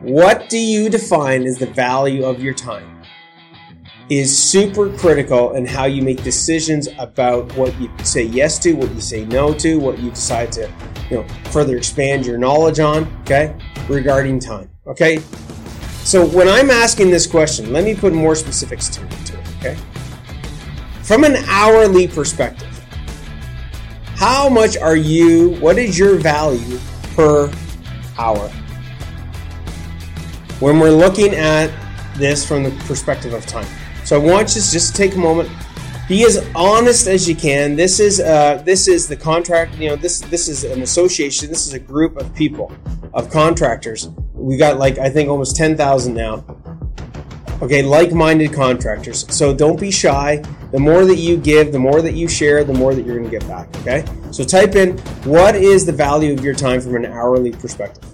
What do you define as the value of your time? Is super critical in how you make decisions about what you say yes to, what you say no to, what you decide to, you know, further expand your knowledge on, okay, regarding time. Okay? So when I'm asking this question, let me put more specifics to, it, okay? From an hourly perspective, how much are you, what is your value per hour? When we're looking at this from the perspective of time. So I want you to just take a moment, be as honest as you can. This is uh, this is the contract. You know, this this is an association. This is a group of people, of contractors. We got like I think almost ten thousand now. Okay, like-minded contractors. So don't be shy. The more that you give, the more that you share, the more that you're going to get back. Okay. So type in what is the value of your time from an hourly perspective.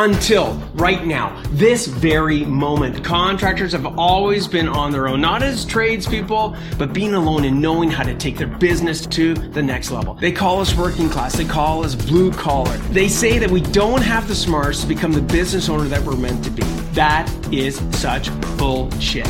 Until right now, this very moment, contractors have always been on their own, not as tradespeople, but being alone and knowing how to take their business to the next level. They call us working class, they call us blue collar. They say that we don't have the smarts to become the business owner that we're meant to be. That is such bullshit.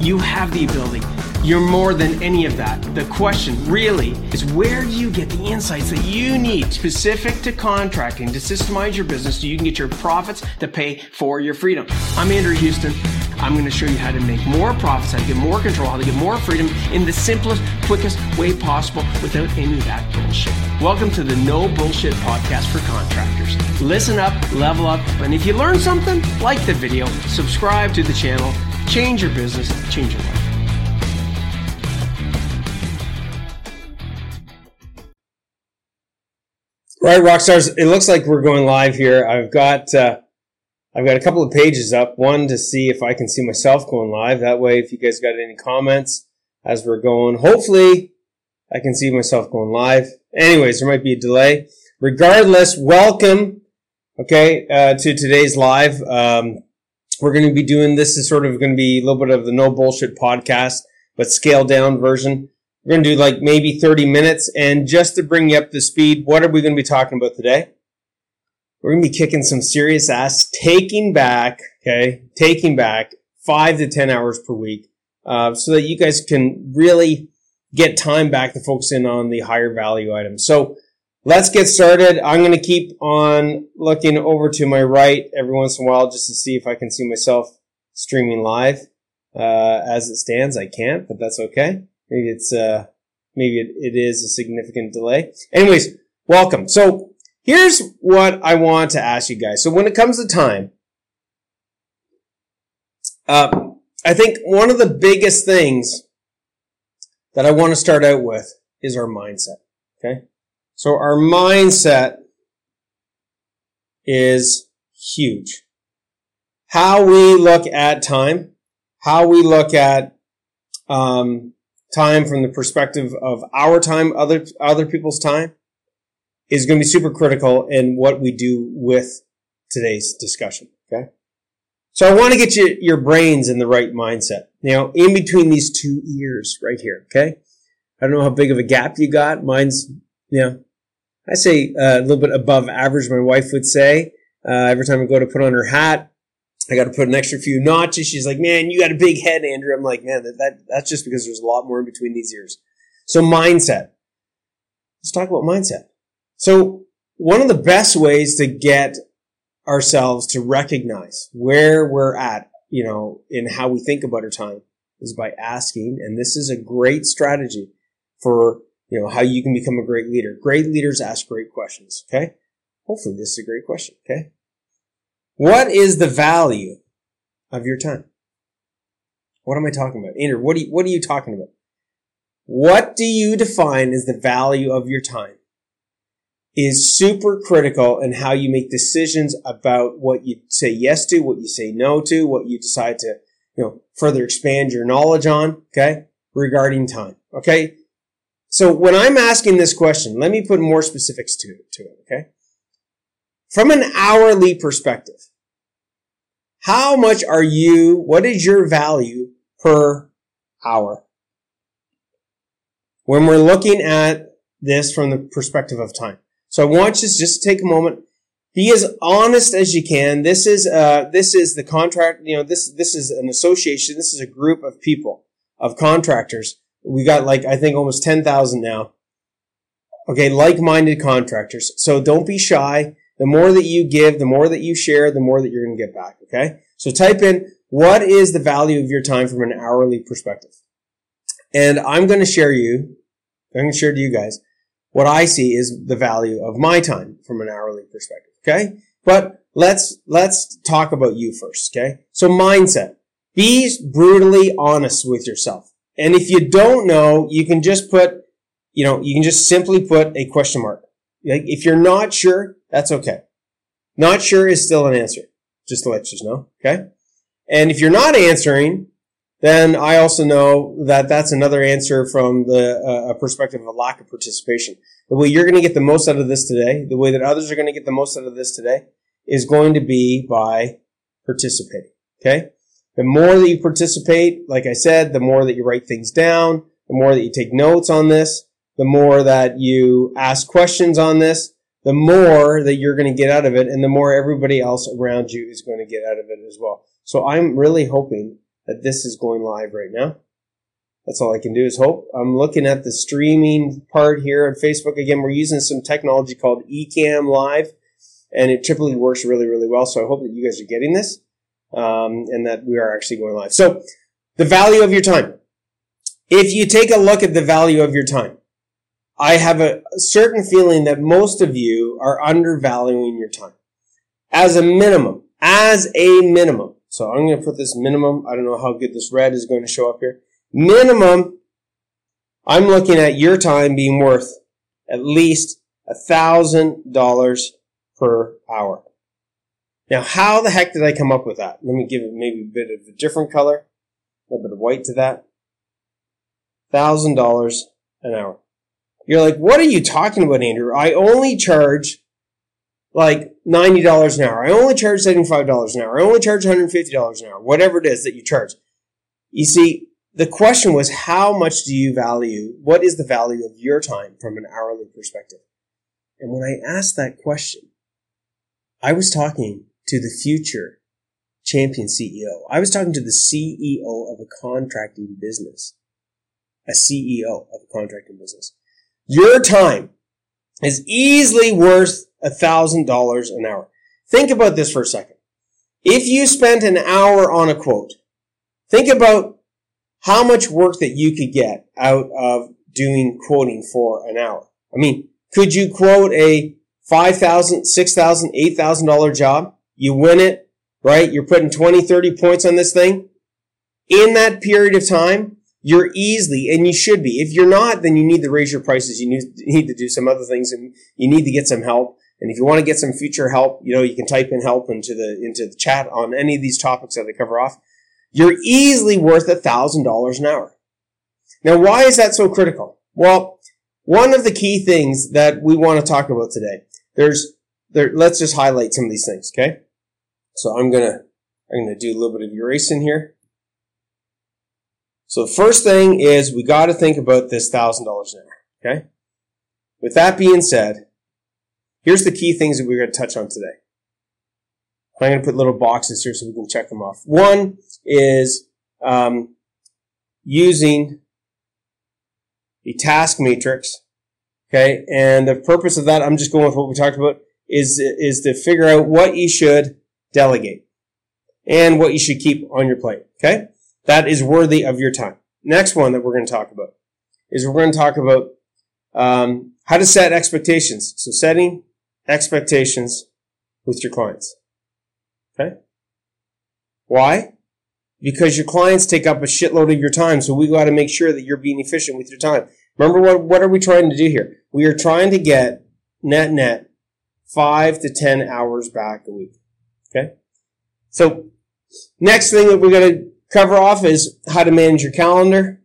You have the ability. You're more than any of that. The question really is where do you get the insights that you need specific to contracting to systemize your business so you can get your profits to pay for your freedom? I'm Andrew Houston. I'm going to show you how to make more profits, how to get more control, how to get more freedom in the simplest, quickest way possible without any of that bullshit. Welcome to the No Bullshit Podcast for Contractors. Listen up, level up, and if you learn something, like the video, subscribe to the channel, change your business, change your life. Right, rock stars. It looks like we're going live here. I've got uh, I've got a couple of pages up. One to see if I can see myself going live. That way, if you guys got any comments as we're going, hopefully I can see myself going live. Anyways, there might be a delay. Regardless, welcome. Okay, uh, to today's live. Um, we're going to be doing this is sort of going to be a little bit of the no bullshit podcast, but scaled down version. We're going to do like maybe 30 minutes. And just to bring you up to speed, what are we going to be talking about today? We're going to be kicking some serious ass, taking back, okay, taking back five to 10 hours per week, uh, so that you guys can really get time back to focus in on the higher value items. So let's get started. I'm going to keep on looking over to my right every once in a while just to see if I can see myself streaming live. Uh, as it stands, I can't, but that's okay. Maybe it's uh maybe it, it is a significant delay. Anyways, welcome. So here's what I want to ask you guys. So when it comes to time, uh, I think one of the biggest things that I want to start out with is our mindset. Okay. So our mindset is huge. How we look at time, how we look at um, time from the perspective of our time, other other people's time, is going to be super critical in what we do with today's discussion. Okay. So I want to get you your brains in the right mindset. Know, in between these two ears right here. Okay. I don't know how big of a gap you got. Mine's, you know, I say uh, a little bit above average. My wife would say uh, every time I go to put on her hat, I got to put an extra few notches. She's like, man, you got a big head, Andrew. I'm like, man, that, that that's just because there's a lot more in between these ears. So mindset. Let's talk about mindset. So one of the best ways to get ourselves to recognize where we're at, you know, in how we think about our time is by asking. And this is a great strategy for, you know, how you can become a great leader. Great leaders ask great questions. Okay. Hopefully this is a great question. Okay. What is the value of your time? What am I talking about? Andrew, what, you, what are you talking about? What do you define as the value of your time? Is super critical in how you make decisions about what you say yes to, what you say no to, what you decide to, you know, further expand your knowledge on, okay, regarding time, okay? So when I'm asking this question, let me put more specifics to to it, okay? From an hourly perspective, how much are you, what is your value per hour? When we're looking at this from the perspective of time. So I want you to just take a moment, be as honest as you can. This is uh, this is the contract. You know, this this is an association. This is a group of people of contractors. We got like I think almost ten thousand now. Okay, like-minded contractors. So don't be shy. The more that you give, the more that you share, the more that you're going to get back. Okay. So type in what is the value of your time from an hourly perspective, and I'm going to share you. I'm going to share to you guys what I see is the value of my time from an hourly perspective. Okay. But let's, let's talk about you first. Okay. So mindset. Be brutally honest with yourself. And if you don't know, you can just put, you know, you can just simply put a question mark. Like if you're not sure, that's okay. Not sure is still an answer. Just to let you know. Okay. And if you're not answering, then I also know that that's another answer from the uh, perspective of a lack of participation. The way you're going to get the most out of this today, the way that others are going to get the most out of this today, is going to be by participating. Okay. The more that you participate, like I said, the more that you write things down, the more that you take notes on this, the more that you ask questions on this, the more that you're going to get out of it, and the more everybody else around you is going to get out of it as well. So I'm really hoping that this is going live right now. That's all I can do is hope. I'm looking at the streaming part here on Facebook. Again, we're using some technology called Ecamm Live, and it typically works really, really well. So I hope that you guys are getting this um, and that we are actually going live. So the value of your time. If you take a look at the value of your time, I have a certain feeling that most of you are undervaluing your time. As a minimum, as a minimum, so I'm going to put this minimum. I don't know how good this red is going to show up here. Minimum, I'm looking at your time being worth at least a thousand dollars per hour. Now, how the heck did I come up with that? Let me give it maybe a bit of a different color, a little bit of white to that. Thousand dollars an hour. You're like, what are you talking about, Andrew? I only charge like $90 an hour. I only charge $75 an hour. I only charge $150 an hour, whatever it is that you charge. You see, the question was, how much do you value? What is the value of your time from an hourly perspective? And when I asked that question, I was talking to the future champion CEO. I was talking to the CEO of a contracting business, a CEO of a contracting business. Your time is easily worth $1,000 an hour. Think about this for a second. If you spent an hour on a quote, think about how much work that you could get out of doing quoting for an hour. I mean, could you quote a $5,000, $6,000, $8,000 job? You win it, right? You're putting 20, 30 points on this thing. In that period of time, you're easily, and you should be. If you're not, then you need to raise your prices. You need to do some other things and you need to get some help. And if you want to get some future help, you know, you can type in help into the, into the chat on any of these topics that I cover off. You're easily worth a thousand dollars an hour. Now, why is that so critical? Well, one of the key things that we want to talk about today, there's, there, let's just highlight some of these things, okay? So I'm gonna, I'm gonna do a little bit of erasing here. So the first thing is we got to think about this thousand dollars hour, okay? With that being said, Here's the key things that we're going to touch on today. I'm going to put little boxes here so we can check them off. One is um, using the task matrix. Okay, and the purpose of that, I'm just going with what we talked about, is is to figure out what you should delegate and what you should keep on your plate. Okay, that is worthy of your time. Next one that we're going to talk about is we're going to talk about um, how to set expectations. So setting expectations with your clients. Okay? Why? Because your clients take up a shitload of your time, so we got to make sure that you're being efficient with your time. Remember what, what are we trying to do here? We are trying to get net net five to ten hours back a week. Okay? So, next thing that we're going to cover off is how to manage your calendar.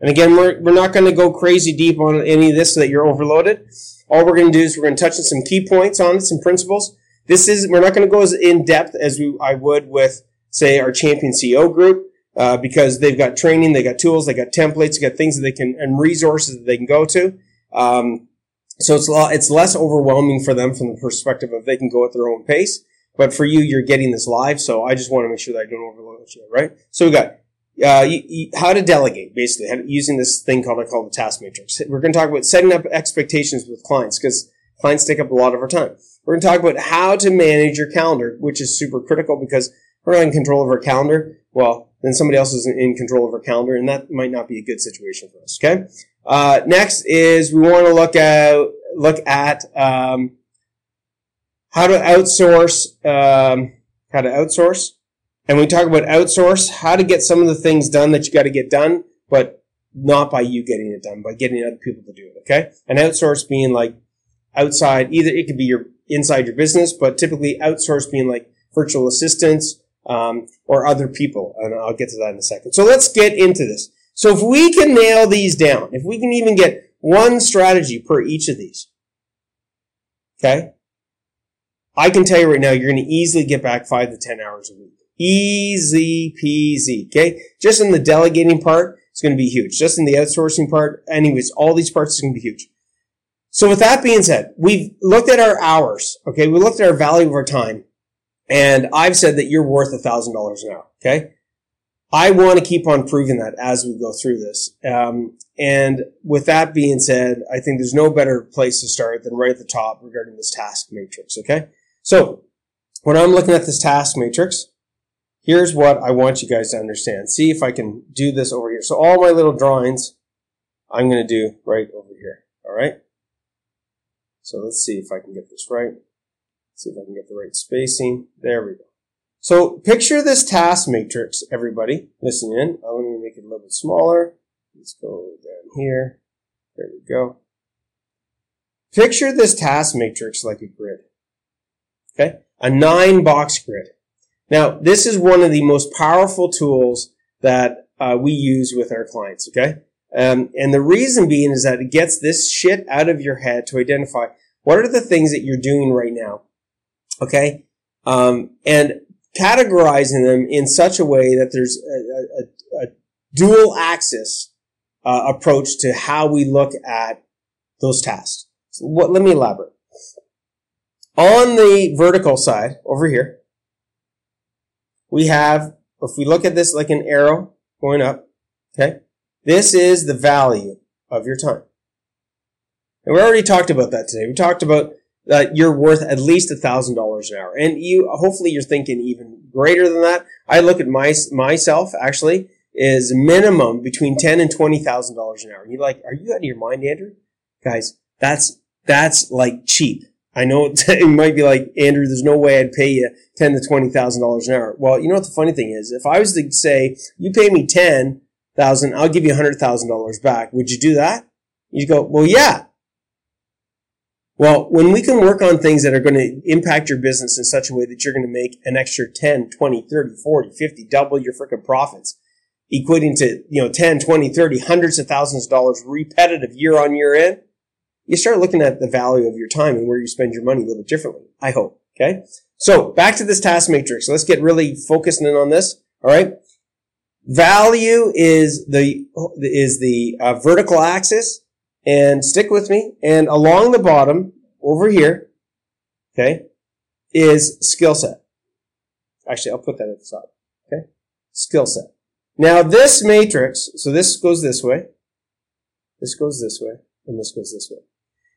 And again, we're, we're not going to go crazy deep on any of this so that you're overloaded. All we're going to do is we're going to touch on some key points on it, some principles. This is, we're not going to go as in depth as we, I would with, say, our champion CEO group, uh, because they've got training, they got tools, they got templates, they got things that they can, and resources that they can go to. Um, So it's it's less overwhelming for them from the perspective of they can go at their own pace. But for you, you're getting this live, so I just want to make sure that I don't overload you, right? So we got uh, you, you, how to delegate, basically, to, using this thing called I call the task matrix. We're going to talk about setting up expectations with clients because clients take up a lot of our time. We're going to talk about how to manage your calendar, which is super critical because we're not in control of our calendar. Well, then somebody else is in control of our calendar, and that might not be a good situation for us. Okay. Uh, next is we want to look at look at um, how to outsource um, how to outsource and we talk about outsource, how to get some of the things done that you got to get done, but not by you getting it done, by getting other people to do it. Okay. And outsource being like outside, either it could be your inside your business, but typically outsource being like virtual assistants, um, or other people. And I'll get to that in a second. So let's get into this. So if we can nail these down, if we can even get one strategy per each of these, okay, I can tell you right now, you're going to easily get back five to 10 hours a week. Easy peasy. Okay. Just in the delegating part, it's going to be huge. Just in the outsourcing part, anyways, all these parts is going to be huge. So with that being said, we've looked at our hours. Okay. We looked at our value of our time and I've said that you're worth a thousand dollars an hour. Okay. I want to keep on proving that as we go through this. Um, and with that being said, I think there's no better place to start than right at the top regarding this task matrix. Okay. So when I'm looking at this task matrix, here's what I want you guys to understand. See if I can do this over here. So all my little drawings, I'm going to do right over here. All right. So let's see if I can get this right. See if I can get the right spacing. There we go. So picture this task matrix, everybody. Listen in. I'm going to make it a little bit smaller. Let's go down here. There we go. Picture this task matrix like a grid. Okay? A nine box grid. Now, this is one of the most powerful tools that uh, we use with our clients, okay? Um, and the reason being is that it gets this shit out of your head to identify what are the things that you're doing right now, okay? Um, and categorizing them in such a way that there's a, a, a dual axis uh, approach to how we look at those tasks. So what, let me elaborate. On the vertical side, over here, we have, if we look at this like an arrow going up, okay, this is the value of your time. And we already talked about that today. We talked about that you're worth at least a thousand dollars an hour, and you hopefully you're thinking even greater than that. I look at my myself actually is minimum between ten and twenty thousand dollars an hour. You're like, are you out of your mind, Andrew? Guys, that's that's like cheap. I know it might be like, Andrew, there's no way I'd pay you ten to twenty thousand dollars an hour. Well, you know what the funny thing is? If I was to say, you pay me ten thousand, I'll give you hundred thousand dollars back. Would you do that? You go, well, yeah. Well, when we can work on things that are going to impact your business in such a way that you're going to make an extra 10, 20, 30, 40, 50, double your freaking profits, equating to, you know, 10, 20, 30, hundreds of thousands of dollars repetitive year on year in, you start looking at the value of your time and where you spend your money a little differently. I hope. Okay. So back to this task matrix. Let's get really focused in on this. All right. Value is the, is the uh, vertical axis and stick with me. And along the bottom over here, okay, is skill set. Actually, I'll put that at the top. Okay. Skill set. Now this matrix, so this goes this way. This goes this way and this goes this way.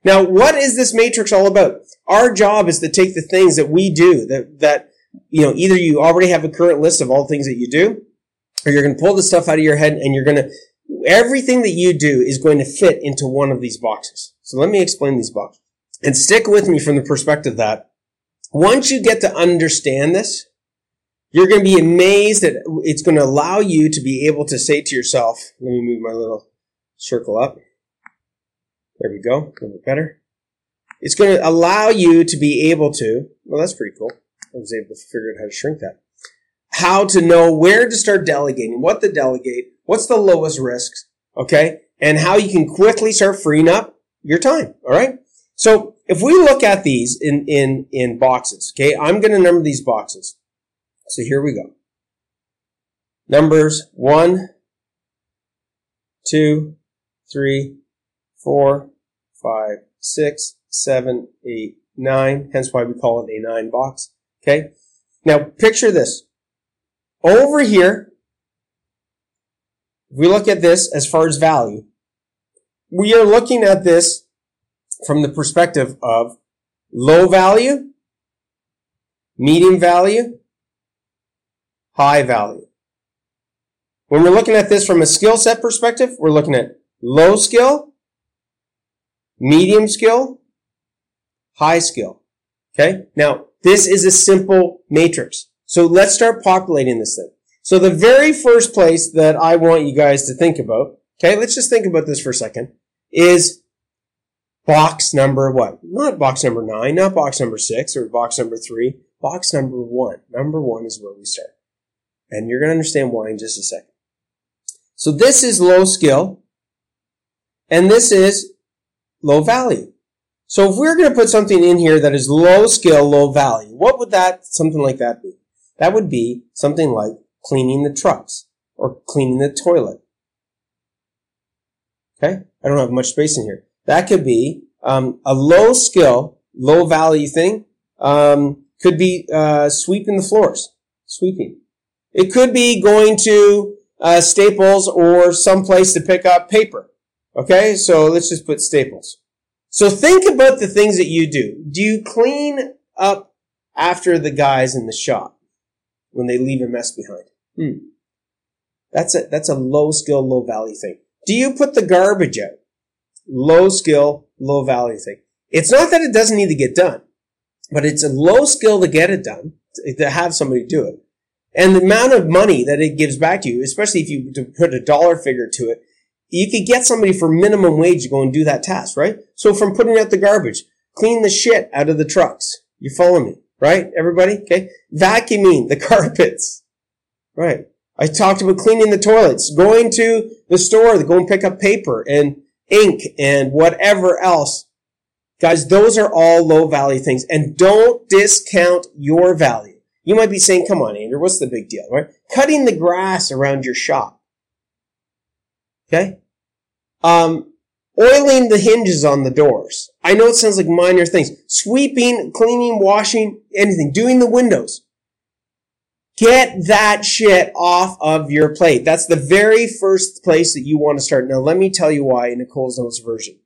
Now, what is this matrix all about? Our job is to take the things that we do that, that, you know, either you already have a current list of all the things that you do, or you're going to pull the stuff out of your head and you're going to, everything that you do is going to fit into one of these boxes. So let me explain these boxes. And stick with me from the perspective that once you get to understand this, you're going to be amazed that it's going to allow you to be able to say to yourself, let me move my little circle up. There we go. A little better. It's going to allow you to be able to, well, that's pretty cool. I was able to figure out how to shrink that. How to know where to start delegating, what to delegate, what's the lowest risks, okay? And how you can quickly start freeing up your time, all right? So if we look at these in, in, in boxes, okay, I'm going to number these boxes. So here we go. Numbers one, two, three, four, five, six, seven, eight, nine. Hence why we call it a nine box. Okay. Now picture this. Over here, we look at this as far as value, we are looking at this from the perspective of low value, medium value, high value. When we're looking at this from a skill set perspective, we're looking at low skill, medium skill, high skill. Okay. Now, this is a simple matrix. So let's start populating this thing. So the very first place that I want you guys to think about, okay, let's just think about this for a second, is box number what? Not box number nine, not box number six or box number three, box number one. Number one is where we start. And you're going to understand why in just a second. So this is low skill and this is low value. So if we're going to put something in here that is low skill, low value, what would that, something like that be? That would be something like cleaning the trucks or cleaning the toilet. Okay? I don't have much space in here. That could be um, a low skill, low value thing. Um, could be uh, sweeping the floors, sweeping. It could be going to uh, Staples or someplace to pick up paper. Okay, so let's just put Staples. So think about the things that you do. Do you clean up after the guys in the shop when they leave a mess behind? Hmm. That's a, that's a low skill, low value thing. Do you put the garbage out? Low skill, low value thing. It's not that it doesn't need to get done, but it's a low skill to get it done, to have somebody do it. And the amount of money that it gives back to you, especially if you put a dollar figure to it, you could get somebody for minimum wage to go and do that task, right? So from putting out the garbage, clean the shit out of the trucks. You follow me, right? Everybody? Okay. Vacuuming the carpets. Right. I talked about cleaning the toilets, going to the store to go and pick up paper and ink and whatever else. Guys, those are all low value things and don't discount your value. You might be saying, come on, Andrew, what's the big deal, right? Cutting the grass around your shop. Okay? Um, oiling the hinges on the doors. I know it sounds like minor things. Sweeping, cleaning, washing, anything. Doing the windows. Get that shit off of your plate. That's the very first place that you want to start. Now, let me tell you why in Coles Notes version.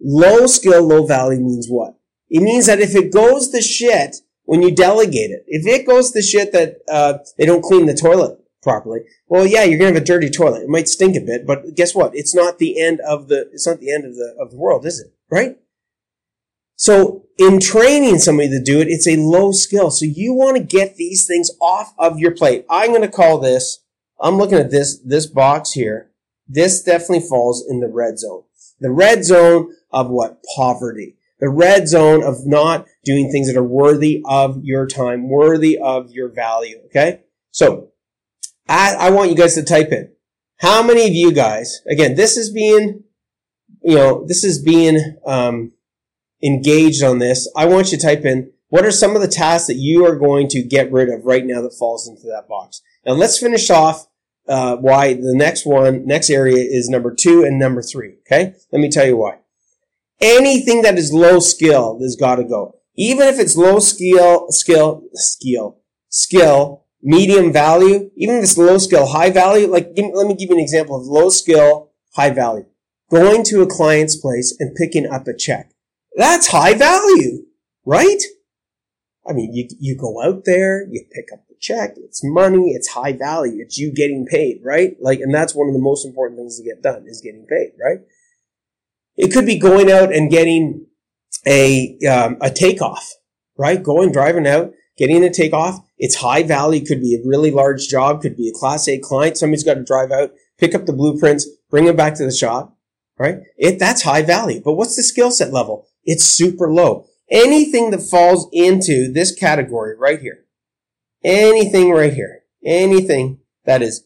Low skill, low value means what? It means that if it goes to shit when you delegate it, if it goes to shit that uh, they don't clean the toilet properly, well, yeah, you're gonna have a dirty toilet. It might stink a bit, but guess what? It's not the end of the. It's not the end of the of the world, is it? Right? So in training somebody to do it, it's a low skill. So you want to get these things off of your plate. I'm to call this, I'm looking at this, this box here. This definitely falls in the red zone. The red zone of what? Poverty. The red zone of not doing things that are worthy of your time, worthy of your value. Okay. So I, want you guys to type in how many of you guys, again, this is being, you know, this is being, um, engaged on this, I want you to type in what are some of the tasks that you are going to get rid of right now that falls into that box. Now let's finish off uh, why the next one, next area is number two and number three. Okay, let me tell you why. Anything that is low skill has got to go. Even if it's low skill, skill, skill, skill, medium value, even if it's low skill, high value. Like, give, let me give you an example of low skill, high value. Going to a client's place and picking up a check. That's high value, right? I mean, you, you go out there, you pick up the check, it's money, it's high value, it's you getting paid, right? Like, and that's one of the most important things to get done is getting paid, right? It could be going out and getting a, um, a takeoff, right? Going, driving out, getting a takeoff. It's high value, could be a really large job, could be a class A client. Somebody's got to drive out, pick up the blueprints, bring them back to the shop, right? It, that's high value. But what's the skill set level? it's super low. Anything that falls into this category right here, anything right here, anything that is,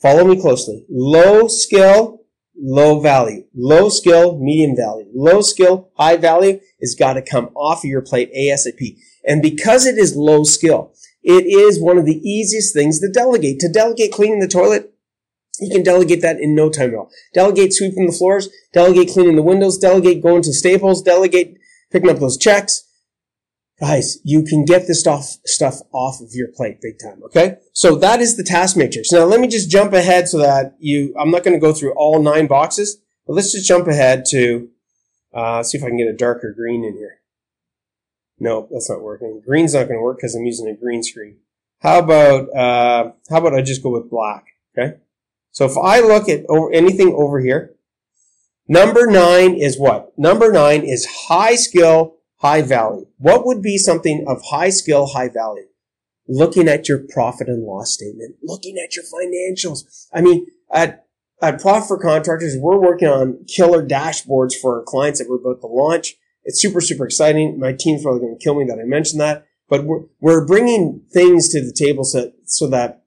follow me closely, low skill, low value, low skill, medium value, low skill, high value has got to come off of your plate ASAP. And because it is low skill, it is one of the easiest things to delegate. To delegate cleaning the toilet, You can delegate that in no time at all. Delegate sweeping the floors, delegate cleaning the windows, delegate going to Staples, delegate picking up those checks. Guys, you can get this stuff, stuff off of your plate big time, okay? So that is the task matrix. Now let me just jump ahead so that you, I'm not going to go through all nine boxes, but let's just jump ahead to, uh, see if I can get a darker green in here. No, that's not working. Green's not going to work because I'm using a green screen. How about, uh, how about I just go with black, okay? So if I look at over anything over here, number nine is what? Number nine is high skill, high value. What would be something of high skill, high value? Looking at your profit and loss statement, looking at your financials. I mean, at, at Profit for Contractors, we're working on killer dashboards for our clients that we're about to launch. It's super, super exciting. My team's probably going to kill me that I mentioned that, but we're, we're bringing things to the table so, so that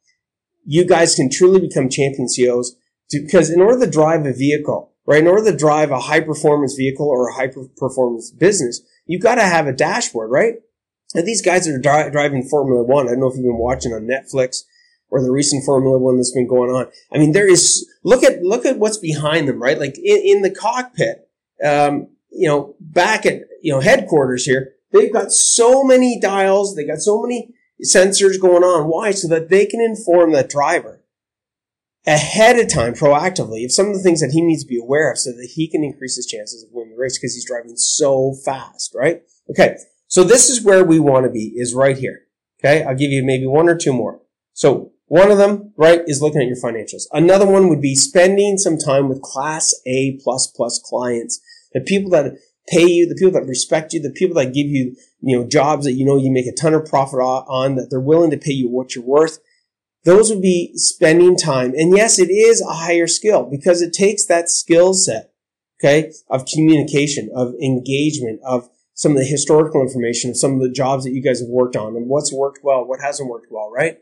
you guys can truly become champion CEOs to, because in order to drive a vehicle, right, in order to drive a high performance vehicle or a high performance business, you've got to have a dashboard, right? And these guys are dri- driving Formula One, I don't know if you've been watching on Netflix or the recent Formula One that's been going on. I mean, there is, look at, look at what's behind them, right? Like in, in the cockpit, um, you know, back at, you know, headquarters here, they've got so many dials, they got so many sensors going on. Why? So that they can inform that driver ahead of time, proactively, of some of the things that he needs to be aware of so that he can increase his chances of winning the race because he's driving so fast, right? Okay. So this is where we want to be, is right here. Okay. I'll give you maybe one or two more. So one of them, right, is looking at your financials. Another one would be spending some time with class A plus plus clients, the people that pay you, the people that respect you, the people that give you, you know, jobs that you know you make a ton of profit on, that they're willing to pay you what you're worth. Those would be spending time. And yes, it is a higher skill because it takes that skill set, okay, of communication, of engagement, of some of the historical information of some of the jobs that you guys have worked on and what's worked well, what hasn't worked well, right?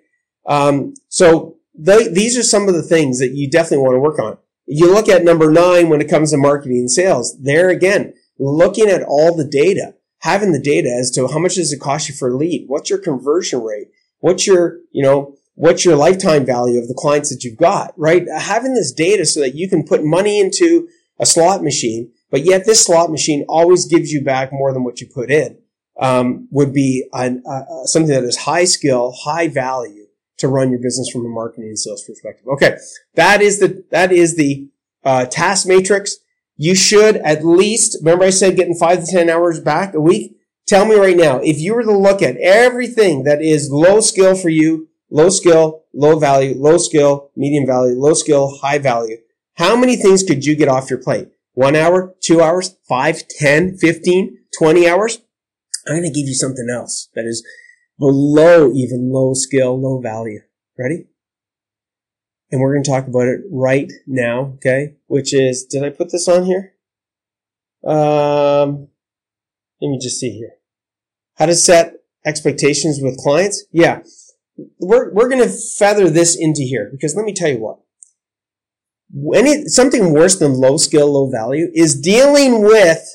Um, so the, these are some of the things that you definitely want to work on. You look at number nine when it comes to marketing and sales. There again, looking at all the data, having the data as to how much does it cost you for a lead? What's your conversion rate? What's your, you know, what's your lifetime value of the clients that you've got, right? Having this data so that you can put money into a slot machine, but yet this slot machine always gives you back more than what you put in, um, would be an, uh, something that is high skill, high value to run your business from a marketing and sales perspective. Okay. That is the, that is the, uh, task matrix you should at least, remember I said getting five to 10 hours back a week? Tell me right now, if you were to look at everything that is low skill for you, low skill, low value, low skill, medium value, low skill, high value, how many things could you get off your plate? One hour, two hours, five, ten, fifteen, twenty hours? I'm going to give you something else that is below even low skill, low value. Ready? and we're going to talk about it right now, okay? Which is, did I put this on here? Um, let me just see here. How to set expectations with clients? Yeah. We're, we're going to feather this into here because let me tell you what. Any, something worse than low skill, low value is dealing with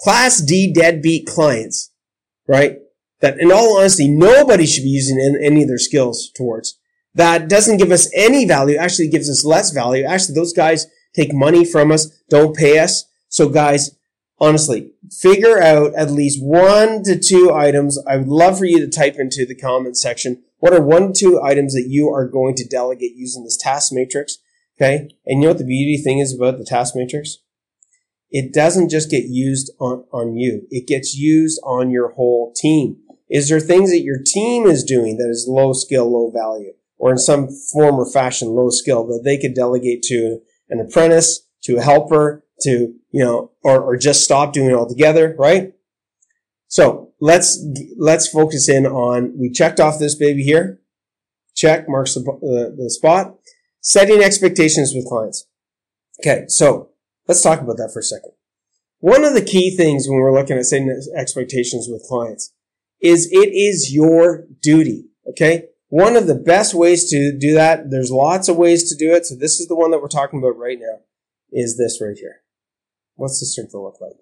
class D deadbeat clients, right? That in all honesty, nobody should be using any of their skills towards that doesn't give us any value, actually gives us less value. Actually, those guys take money from us, don't pay us. So guys, honestly, figure out at least one to two items. I would love for you to type into the comment section. What are one to two items that you are going to delegate using this task matrix? Okay. And you know what the beauty thing is about the task matrix? It doesn't just get used on, on you. It gets used on your whole team. Is there things that your team is doing that is low skill, low value? or in some form or fashion low skill that they could delegate to an apprentice, to a helper, to, you know, or, or just stop doing it altogether, right? So let's, let's focus in on, we checked off this baby here. Check marks the, the, the spot. Setting expectations with clients. Okay. So let's talk about that for a second. One of the key things when we're looking at setting expectations with clients is it is your duty. Okay. One of the best ways to do that, there's lots of ways to do it. So this is the one that we're talking about right now, is this right here. What's the circle look like?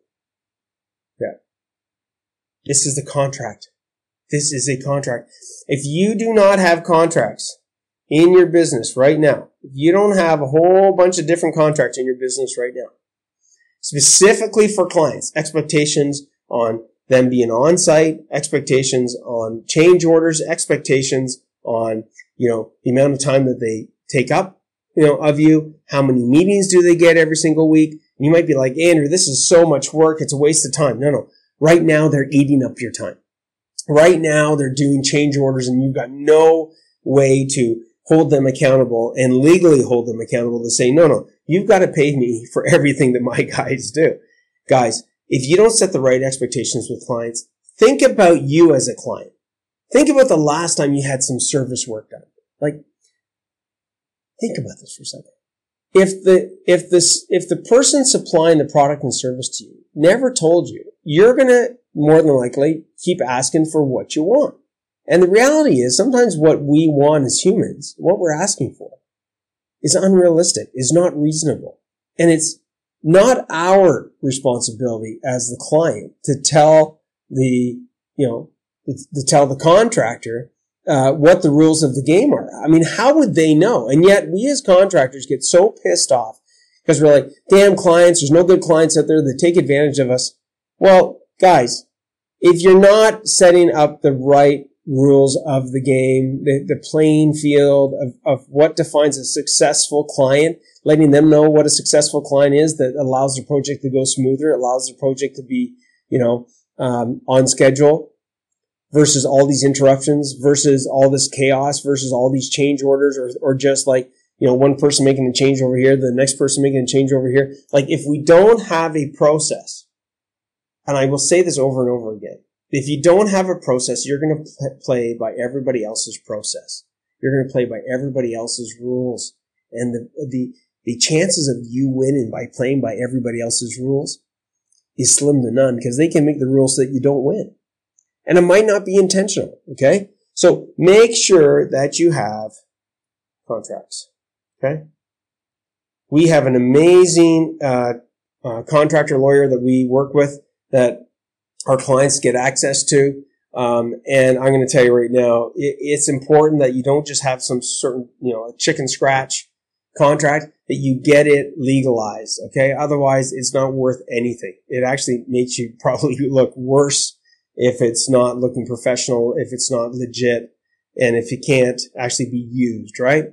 Yeah. This is the contract. This is a contract. If you do not have contracts in your business right now, if you don't have a whole bunch of different contracts in your business right now, specifically for clients, expectations on them being on site, expectations on change orders, expectations on, you know, the amount of time that they take up, you know, of you, how many meetings do they get every single week? And you might be like, Andrew, this is so much work. It's a waste of time. No, no. Right now they're eating up your time. Right now they're doing change orders and you've got no way to hold them accountable and legally hold them accountable to say, no, no, you've got to pay me for everything that my guys do. Guys, if you don't set the right expectations with clients, think about you as a client. Think about the last time you had some service work done. Like, think about this for a second. If the, if this, if the person supplying the product and service to you never told you, you're going to more than likely keep asking for what you want. And the reality is sometimes what we want as humans, what we're asking for is unrealistic, is not reasonable. And it's not our responsibility as the client to tell the, you know, to tell the contractor uh, what the rules of the game are. I mean, how would they know? And yet we as contractors get so pissed off because we're like, damn clients, there's no good clients out there that take advantage of us. Well, guys, if you're not setting up the right rules of the game, the, the playing field of, of what defines a successful client, letting them know what a successful client is that allows the project to go smoother, allows the project to be, you know, um, on schedule versus all these interruptions versus all this chaos versus all these change orders or, or just like, you know, one person making a change over here, the next person making a change over here. Like if we don't have a process, and I will say this over and over again, if you don't have a process, you're going to play by everybody else's process. You're going to play by everybody else's rules. And the, the, the chances of you winning by playing by everybody else's rules is slim to none because they can make the rules so that you don't win. And it might not be intentional. Okay. So make sure that you have contracts. Okay. We have an amazing, uh, uh, contractor lawyer that we work with that our clients get access to. Um, and I'm going to tell you right now, it, it's important that you don't just have some certain, you know, a chicken scratch contract, that you get it legalized. Okay. Otherwise, it's not worth anything. It actually makes you probably look worse if it's not looking professional, if it's not legit, and if it can't actually be used, right?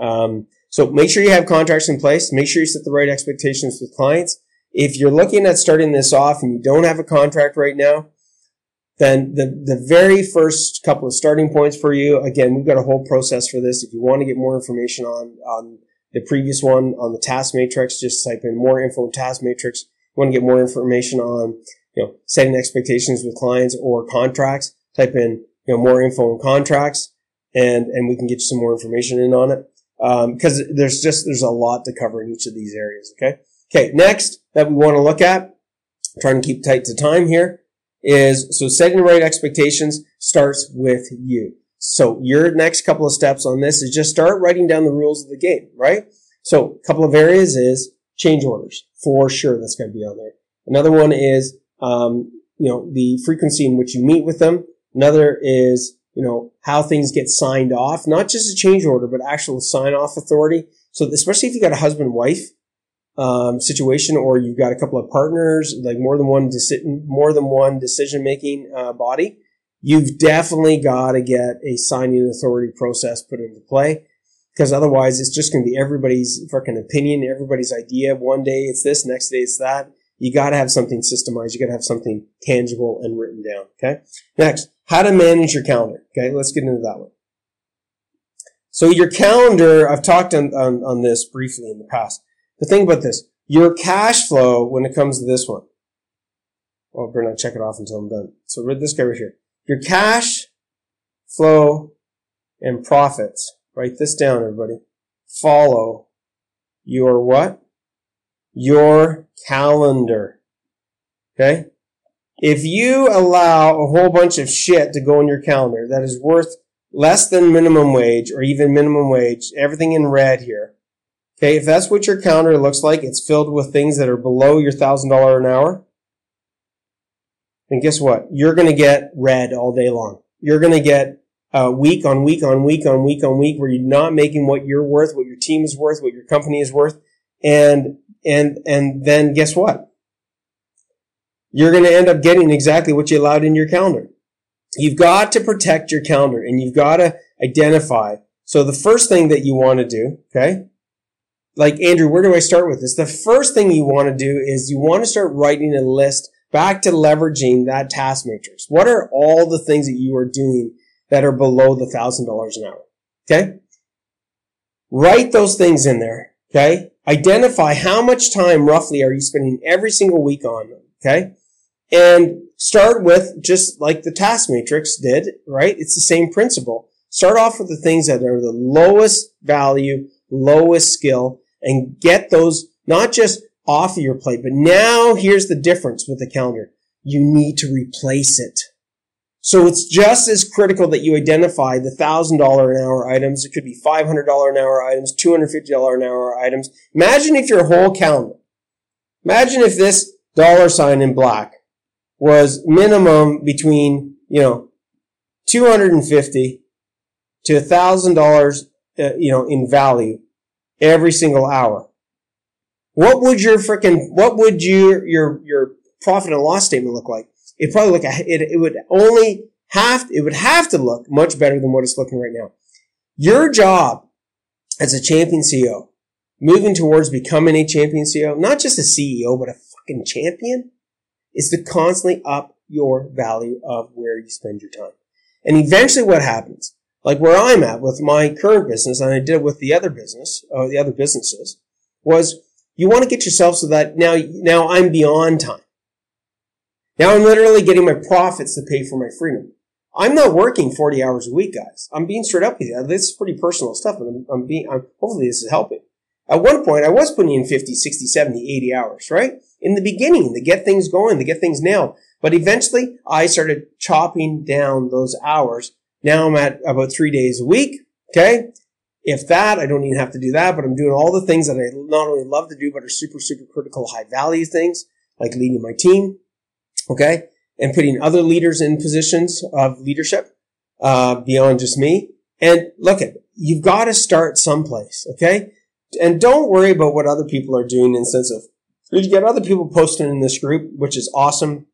Um, so make sure you have contracts in place. Make sure you set the right expectations with clients if you're looking at starting this off and you don't have a contract right now, then the, the very first couple of starting points for you, again, we've got a whole process for this. If you want to get more information on, on the previous one, on the task matrix, just type in more info task matrix. You want to get more information on, you know, setting expectations with clients or contracts, type in, you know, more info on contracts and, and we can get you some more information in on it. Um, cause there's just, there's a lot to cover in each of these areas. Okay. Okay, next that we want to look at, trying to keep tight to time here, is so setting the right expectations starts with you. So your next couple of steps on this is just start writing down the rules of the game, right? So a couple of areas is change orders for sure. That's going to be on there. Another one is, um, you know, the frequency in which you meet with them. Another is, you know, how things get signed off, not just a change order, but actual sign off authority. So especially if you got a husband wife, um, situation, or you've got a couple of partners, like more than one decision, more than one decision making uh, body, you've definitely got to get a signing authority process put into play. Because otherwise, it's just going to be everybody's fucking opinion, everybody's idea. One day it's this, next day it's that. You got to have something systemized. You got to have something tangible and written down. Okay. Next, how to manage your calendar. Okay. Let's get into that one. So your calendar, I've talked on, on, on this briefly in the past. But think about this. Your cash flow when it comes to this one. Well, better not check it off until I'm done. So read this guy right here. Your cash flow and profits. Write this down, everybody. Follow your what? Your calendar. Okay? If you allow a whole bunch of shit to go in your calendar that is worth less than minimum wage or even minimum wage, everything in red here, Okay, if that's what your calendar looks like, it's filled with things that are below your $1,000 an hour. And guess what? You're going to get red all day long. You're going to get uh, week on week on week on week on week where you're not making what you're worth, what your team is worth, what your company is worth. And, and, and then guess what? You're going to end up getting exactly what you allowed in your calendar. You've got to protect your calendar and you've got to identify. So the first thing that you want to do, okay? Like Andrew, where do I start with this? The first thing you want to do is you want to start writing a list back to leveraging that task matrix. What are all the things that you are doing that are below the thousand dollars an hour? Okay. Write those things in there. Okay. Identify how much time roughly are you spending every single week on them. Okay. And start with just like the task matrix did, right? It's the same principle. Start off with the things that are the lowest value, lowest skill, and get those not just off of your plate, but now here's the difference with the calendar. You need to replace it. So it's just as critical that you identify the $1,000 an hour items. It could be $500 an hour items, $250 an hour items. Imagine if your whole calendar, imagine if this dollar sign in black was minimum between, you know, 250 to $1,000, uh, you know, in value every single hour. What would your freaking, what would your, your, your profit and loss statement look like? It probably look, it, it would only have, it would have to look much better than what it's looking right now. Your job as a champion CEO, moving towards becoming a champion CEO, not just a CEO, but a fucking champion, is to constantly up your value of where you spend your time. And eventually what happens, like where I'm at with my current business, and I did with the other business, uh, the other businesses, was you want to get yourself so that now, now I'm beyond time. Now I'm literally getting my profits to pay for my freedom. I'm not working 40 hours a week, guys. I'm being straight up with you. This is pretty personal stuff, but I'm, I'm being, I'm, hopefully this is helping. At one point, I was putting in 50, 60, 70, 80 hours, right? In the beginning, to get things going, to get things nailed. But eventually, I started chopping down those hours. Now I'm at about three days a week. Okay. If that, I don't even have to do that, but I'm doing all the things that I not only love to do, but are super, super critical, high value things, like leading my team. Okay. And putting other leaders in positions of leadership, uh, beyond just me. And look at, you've got to start someplace. Okay and don't worry about what other people are doing in sense of you get other people posting in this group, which is awesome,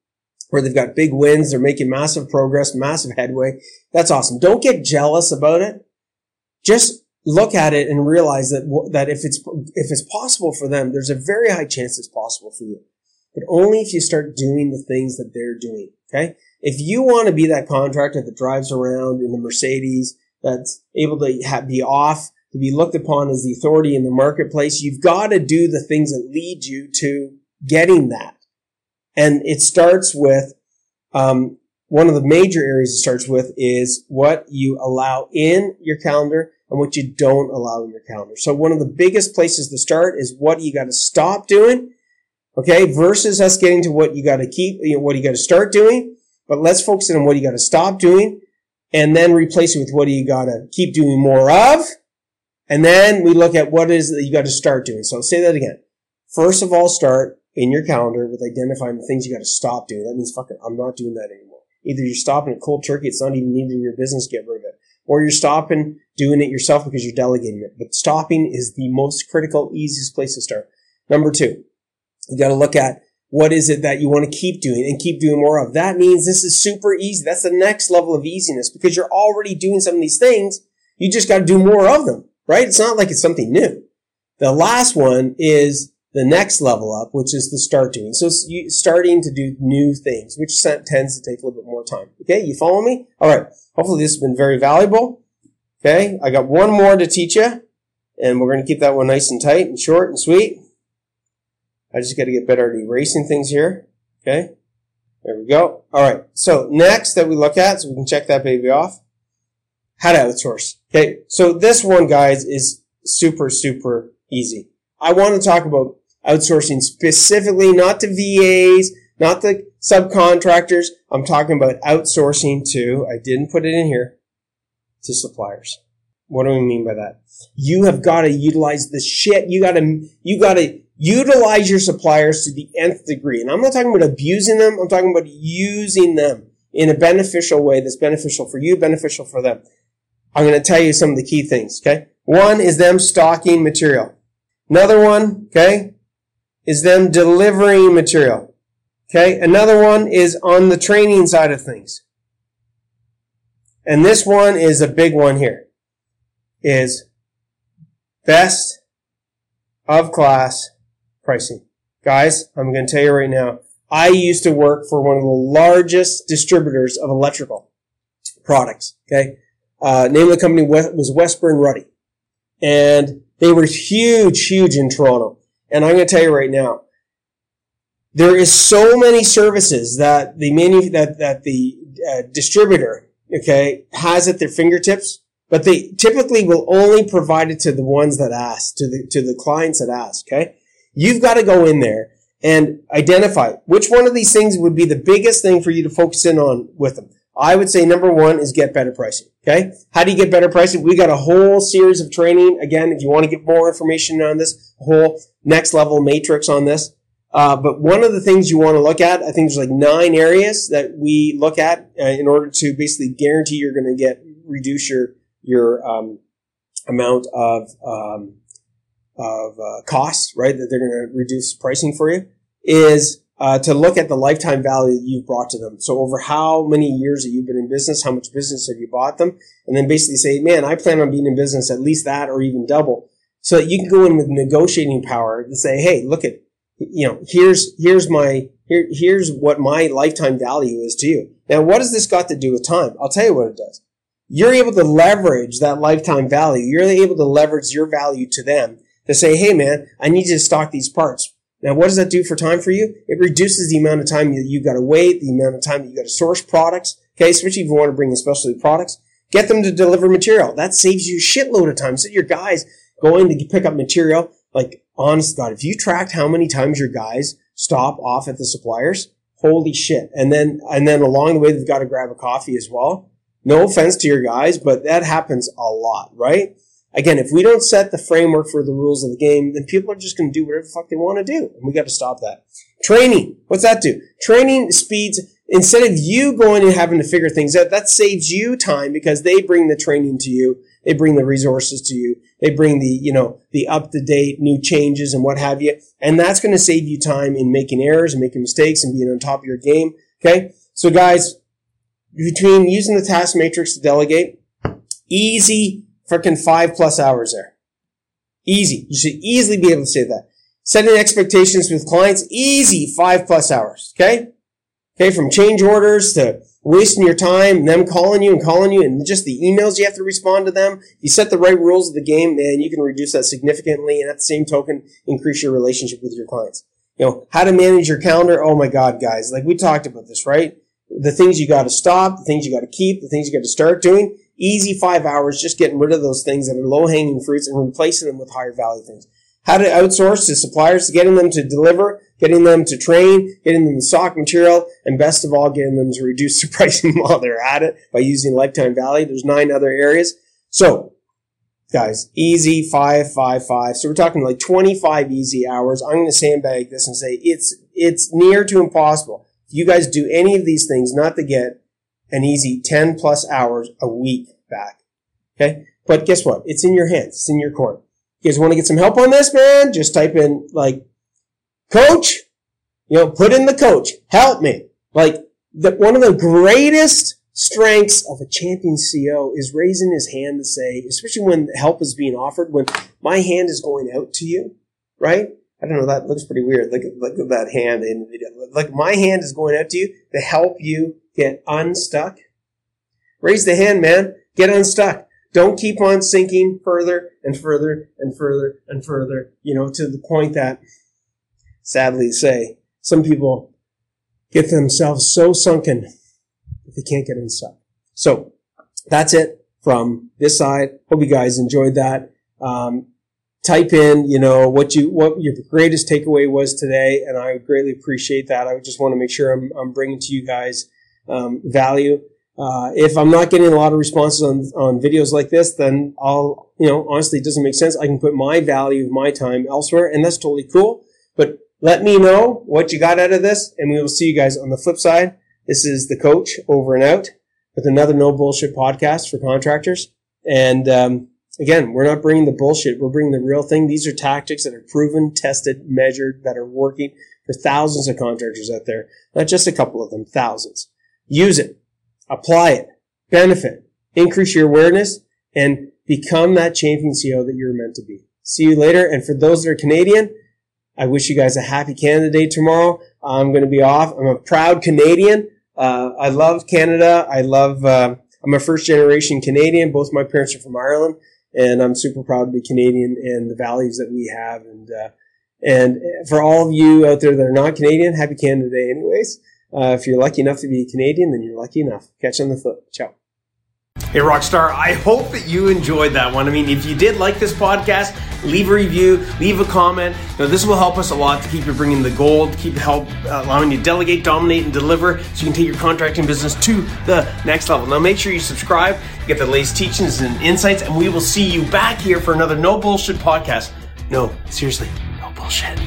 where they've got big wins, they're making massive progress, massive headway. That's awesome. Don't get jealous about it. Just look at it and realize that that if it's if it's possible for them, there's a very high chance it's possible for you. But only if you start doing the things that they're doing. Okay. If you want to be that contractor that drives around in the Mercedes, that's able to be off to be looked upon as the authority in the marketplace, you've got to do the things that lead you to getting that. And it starts with, um, one of the major areas it starts with is what you allow in your calendar and what you don't allow in your calendar. So one of the biggest places to start is what you got to stop doing. Okay. Versus us getting to what you got to keep, you know, what you got to start doing. But let's focus in on what you got to stop doing and then replace it with what you got to keep doing more of and then we look at what is that you got to start doing. So I'll say that again. First of all, start in your calendar with identifying the things you got to stop doing. That means fucking, I'm not doing that anymore. Either you're stopping at cold turkey, it's not even needed in your business, get rid of it. Or you're stopping doing it yourself because you're delegating it. But stopping is the most critical, easiest place to start. Number two, you got to look at what is it that you want to keep doing and keep doing more of. That means this is super easy. That's the next level of easiness because you're already doing some of these things. You just got to do more of them right? It's not like it's something new. The last one is the next level up, which is the start doing. So starting to do new things, which tends to take a little bit more time. Okay, you follow me? All right. Hopefully this has been very valuable. Okay, I got one more to teach you, and we're going to keep that one nice and tight and short and sweet. I just got to get better at erasing things here. Okay, there we go. All right. So next that we look at, so we can check that baby off how to outsource. Okay. So this one, guys, is super, super easy. I want to talk about outsourcing specifically, not to VAs, not the subcontractors. I'm talking about outsourcing to, I didn't put it in here, to suppliers. What do we mean by that? You have got to utilize the shit. You got to, you got to utilize your suppliers to the nth degree. And I'm not talking about abusing them. I'm talking about using them in a beneficial way that's beneficial for you, beneficial for them. I'm going to tell you some of the key things, okay? One is them stocking material. Another one, okay, is them delivering material. Okay, another one is on the training side of things. And this one is a big one here. Is best of class pricing. Guys, I'm going to tell you right now, I used to work for one of the largest distributors of electrical products. Okay. Uh, name of the company was Westburne Ruddy. And they were huge, huge in Toronto. And I'm going to tell you right now, there is so many services that the manu- that, that the uh, distributor, okay, has at their fingertips, but they typically will only provide it to the ones that ask, to the, to the clients that ask, okay? You've got to go in there and identify which one of these things would be the biggest thing for you to focus in on with them. I would say number one is get better pricing. Okay. How do you get better pricing? We got a whole series of training. Again, if you want to get more information on this, whole next level matrix on this. Uh, but one of the things you want to look at, I think there's like nine areas that we look at uh, in order to basically guarantee you're going to get reduce your your um, amount of um, of uh, costs, right? That they're going to reduce pricing for you is uh, to look at the lifetime value that you've brought to them. So over how many years that you've been in business, how much business have you bought them, and then basically say, man, I plan on being in business at least that or even double, so that you can go in with negotiating power to say, hey, look at, you know, here's here's my here here's what my lifetime value is to you. Now, what has this got to do with time? I'll tell you what it does. You're able to leverage that lifetime value. You're able to leverage your value to them to say, hey, man, I need you to stock these parts now, what does that do for time for you? It reduces the amount of time that you've got to wait, the amount of time that you've got to source products. Okay, especially if you want to bring in specialty products. Get them to deliver material. That saves you a shitload of time. So your guys going to pick up material, like, honest God, if you tracked how many times your guys stop off at the suppliers, holy shit. And then, and then along the way, they've got to grab a coffee as well. No offense to your guys, but that happens a lot, right? Again, if we don't set the framework for the rules of the game, then people are just going to do whatever the fuck they want to do. And we got to stop that. Training. What's that do? Training speeds, instead of you going and having to figure things out, that saves you time because they bring the training to you. They bring the resources to you. They bring the, you know, the up to date new changes and what have you. And that's going to save you time in making errors and making mistakes and being on top of your game. Okay. So guys, between using the task matrix to delegate, easy freaking five plus hours there. Easy. You should easily be able to say that. Setting expectations with clients, easy five plus hours. Okay? Okay, from change orders to wasting your time, them calling you and calling you, and just the emails you have to respond to them. You set the right rules of the game, then you can reduce that significantly, and at the same token, increase your relationship with your clients. You know, how to manage your calendar. Oh my God, guys. Like we talked about this, right? The things you got to stop, the things you got to keep, the things you got to start doing. Easy five hours, just getting rid of those things that are low hanging fruits and replacing them with higher value things. How to outsource to suppliers, getting them to deliver, getting them to train, getting them the stock material, and best of all, getting them to reduce the pricing while they're at it by using lifetime value. There's nine other areas. So, guys, easy five, five, five. So we're talking like 25 easy hours. I'm going to sandbag this and say it's, it's near to impossible. If you guys do any of these things, not to get an easy 10 plus hours a week back. Okay? But guess what? It's in your hands. It's in your court. You guys want to get some help on this, man? Just type in, like, coach, you know, put in the coach. Help me. Like, the, one of the greatest strengths of a champion CEO is raising his hand to say, especially when help is being offered, when my hand is going out to you, right? I don't know, that looks pretty weird. Look at, look at that hand in the video. Like my hand is going out to you to help you get unstuck. Raise the hand, man. Get unstuck. Don't keep on sinking further and further and further and further, you know, to the point that, sadly say, some people get themselves so sunken that they can't get unstuck. So that's it from this side. Hope you guys enjoyed that. Um, type in, you know, what you what your greatest takeaway was today, and I would greatly appreciate that. I just want to make sure I'm, I'm bringing to you guys um, value. Uh, if I'm not getting a lot of responses on, on videos like this, then I'll, you know, honestly, it doesn't make sense. I can put my value my time elsewhere, and that's totally cool. But let me know what you got out of this, and we will see you guys on the flip side. This is the coach over and out with another no bullshit podcast for contractors. And um, again, we're not bringing the bullshit. We're bringing the real thing. These are tactics that are proven, tested, measured, that are working for thousands of contractors out there. Not just a couple of them, thousands. Use it, apply it, benefit, increase your awareness, and become that champion CEO that you're meant to be. See you later. And for those that are Canadian, I wish you guys a happy Canada Day tomorrow. I'm going to be off. I'm a proud Canadian. Uh, I love Canada. I love, uh, I'm a first generation Canadian. Both my parents are from Ireland and I'm super proud to be Canadian and the values that we have. And, uh, and for all of you out there that are not Canadian, happy Canada Day anyways. Uh, if you're lucky enough to be Canadian, then you're lucky enough. Catch on the flip. Ciao. Hey, Rockstar, I hope that you enjoyed that one. I mean, if you did like this podcast, leave a review, leave a comment. You know, this will help us a lot to keep you bringing the gold, keep help uh, allowing you to delegate, dominate, and deliver so you can take your contracting business to the next level. Now, make sure you subscribe, get the latest teachings and insights, and we will see you back here for another No Bullshit podcast. No, seriously, no bullshit.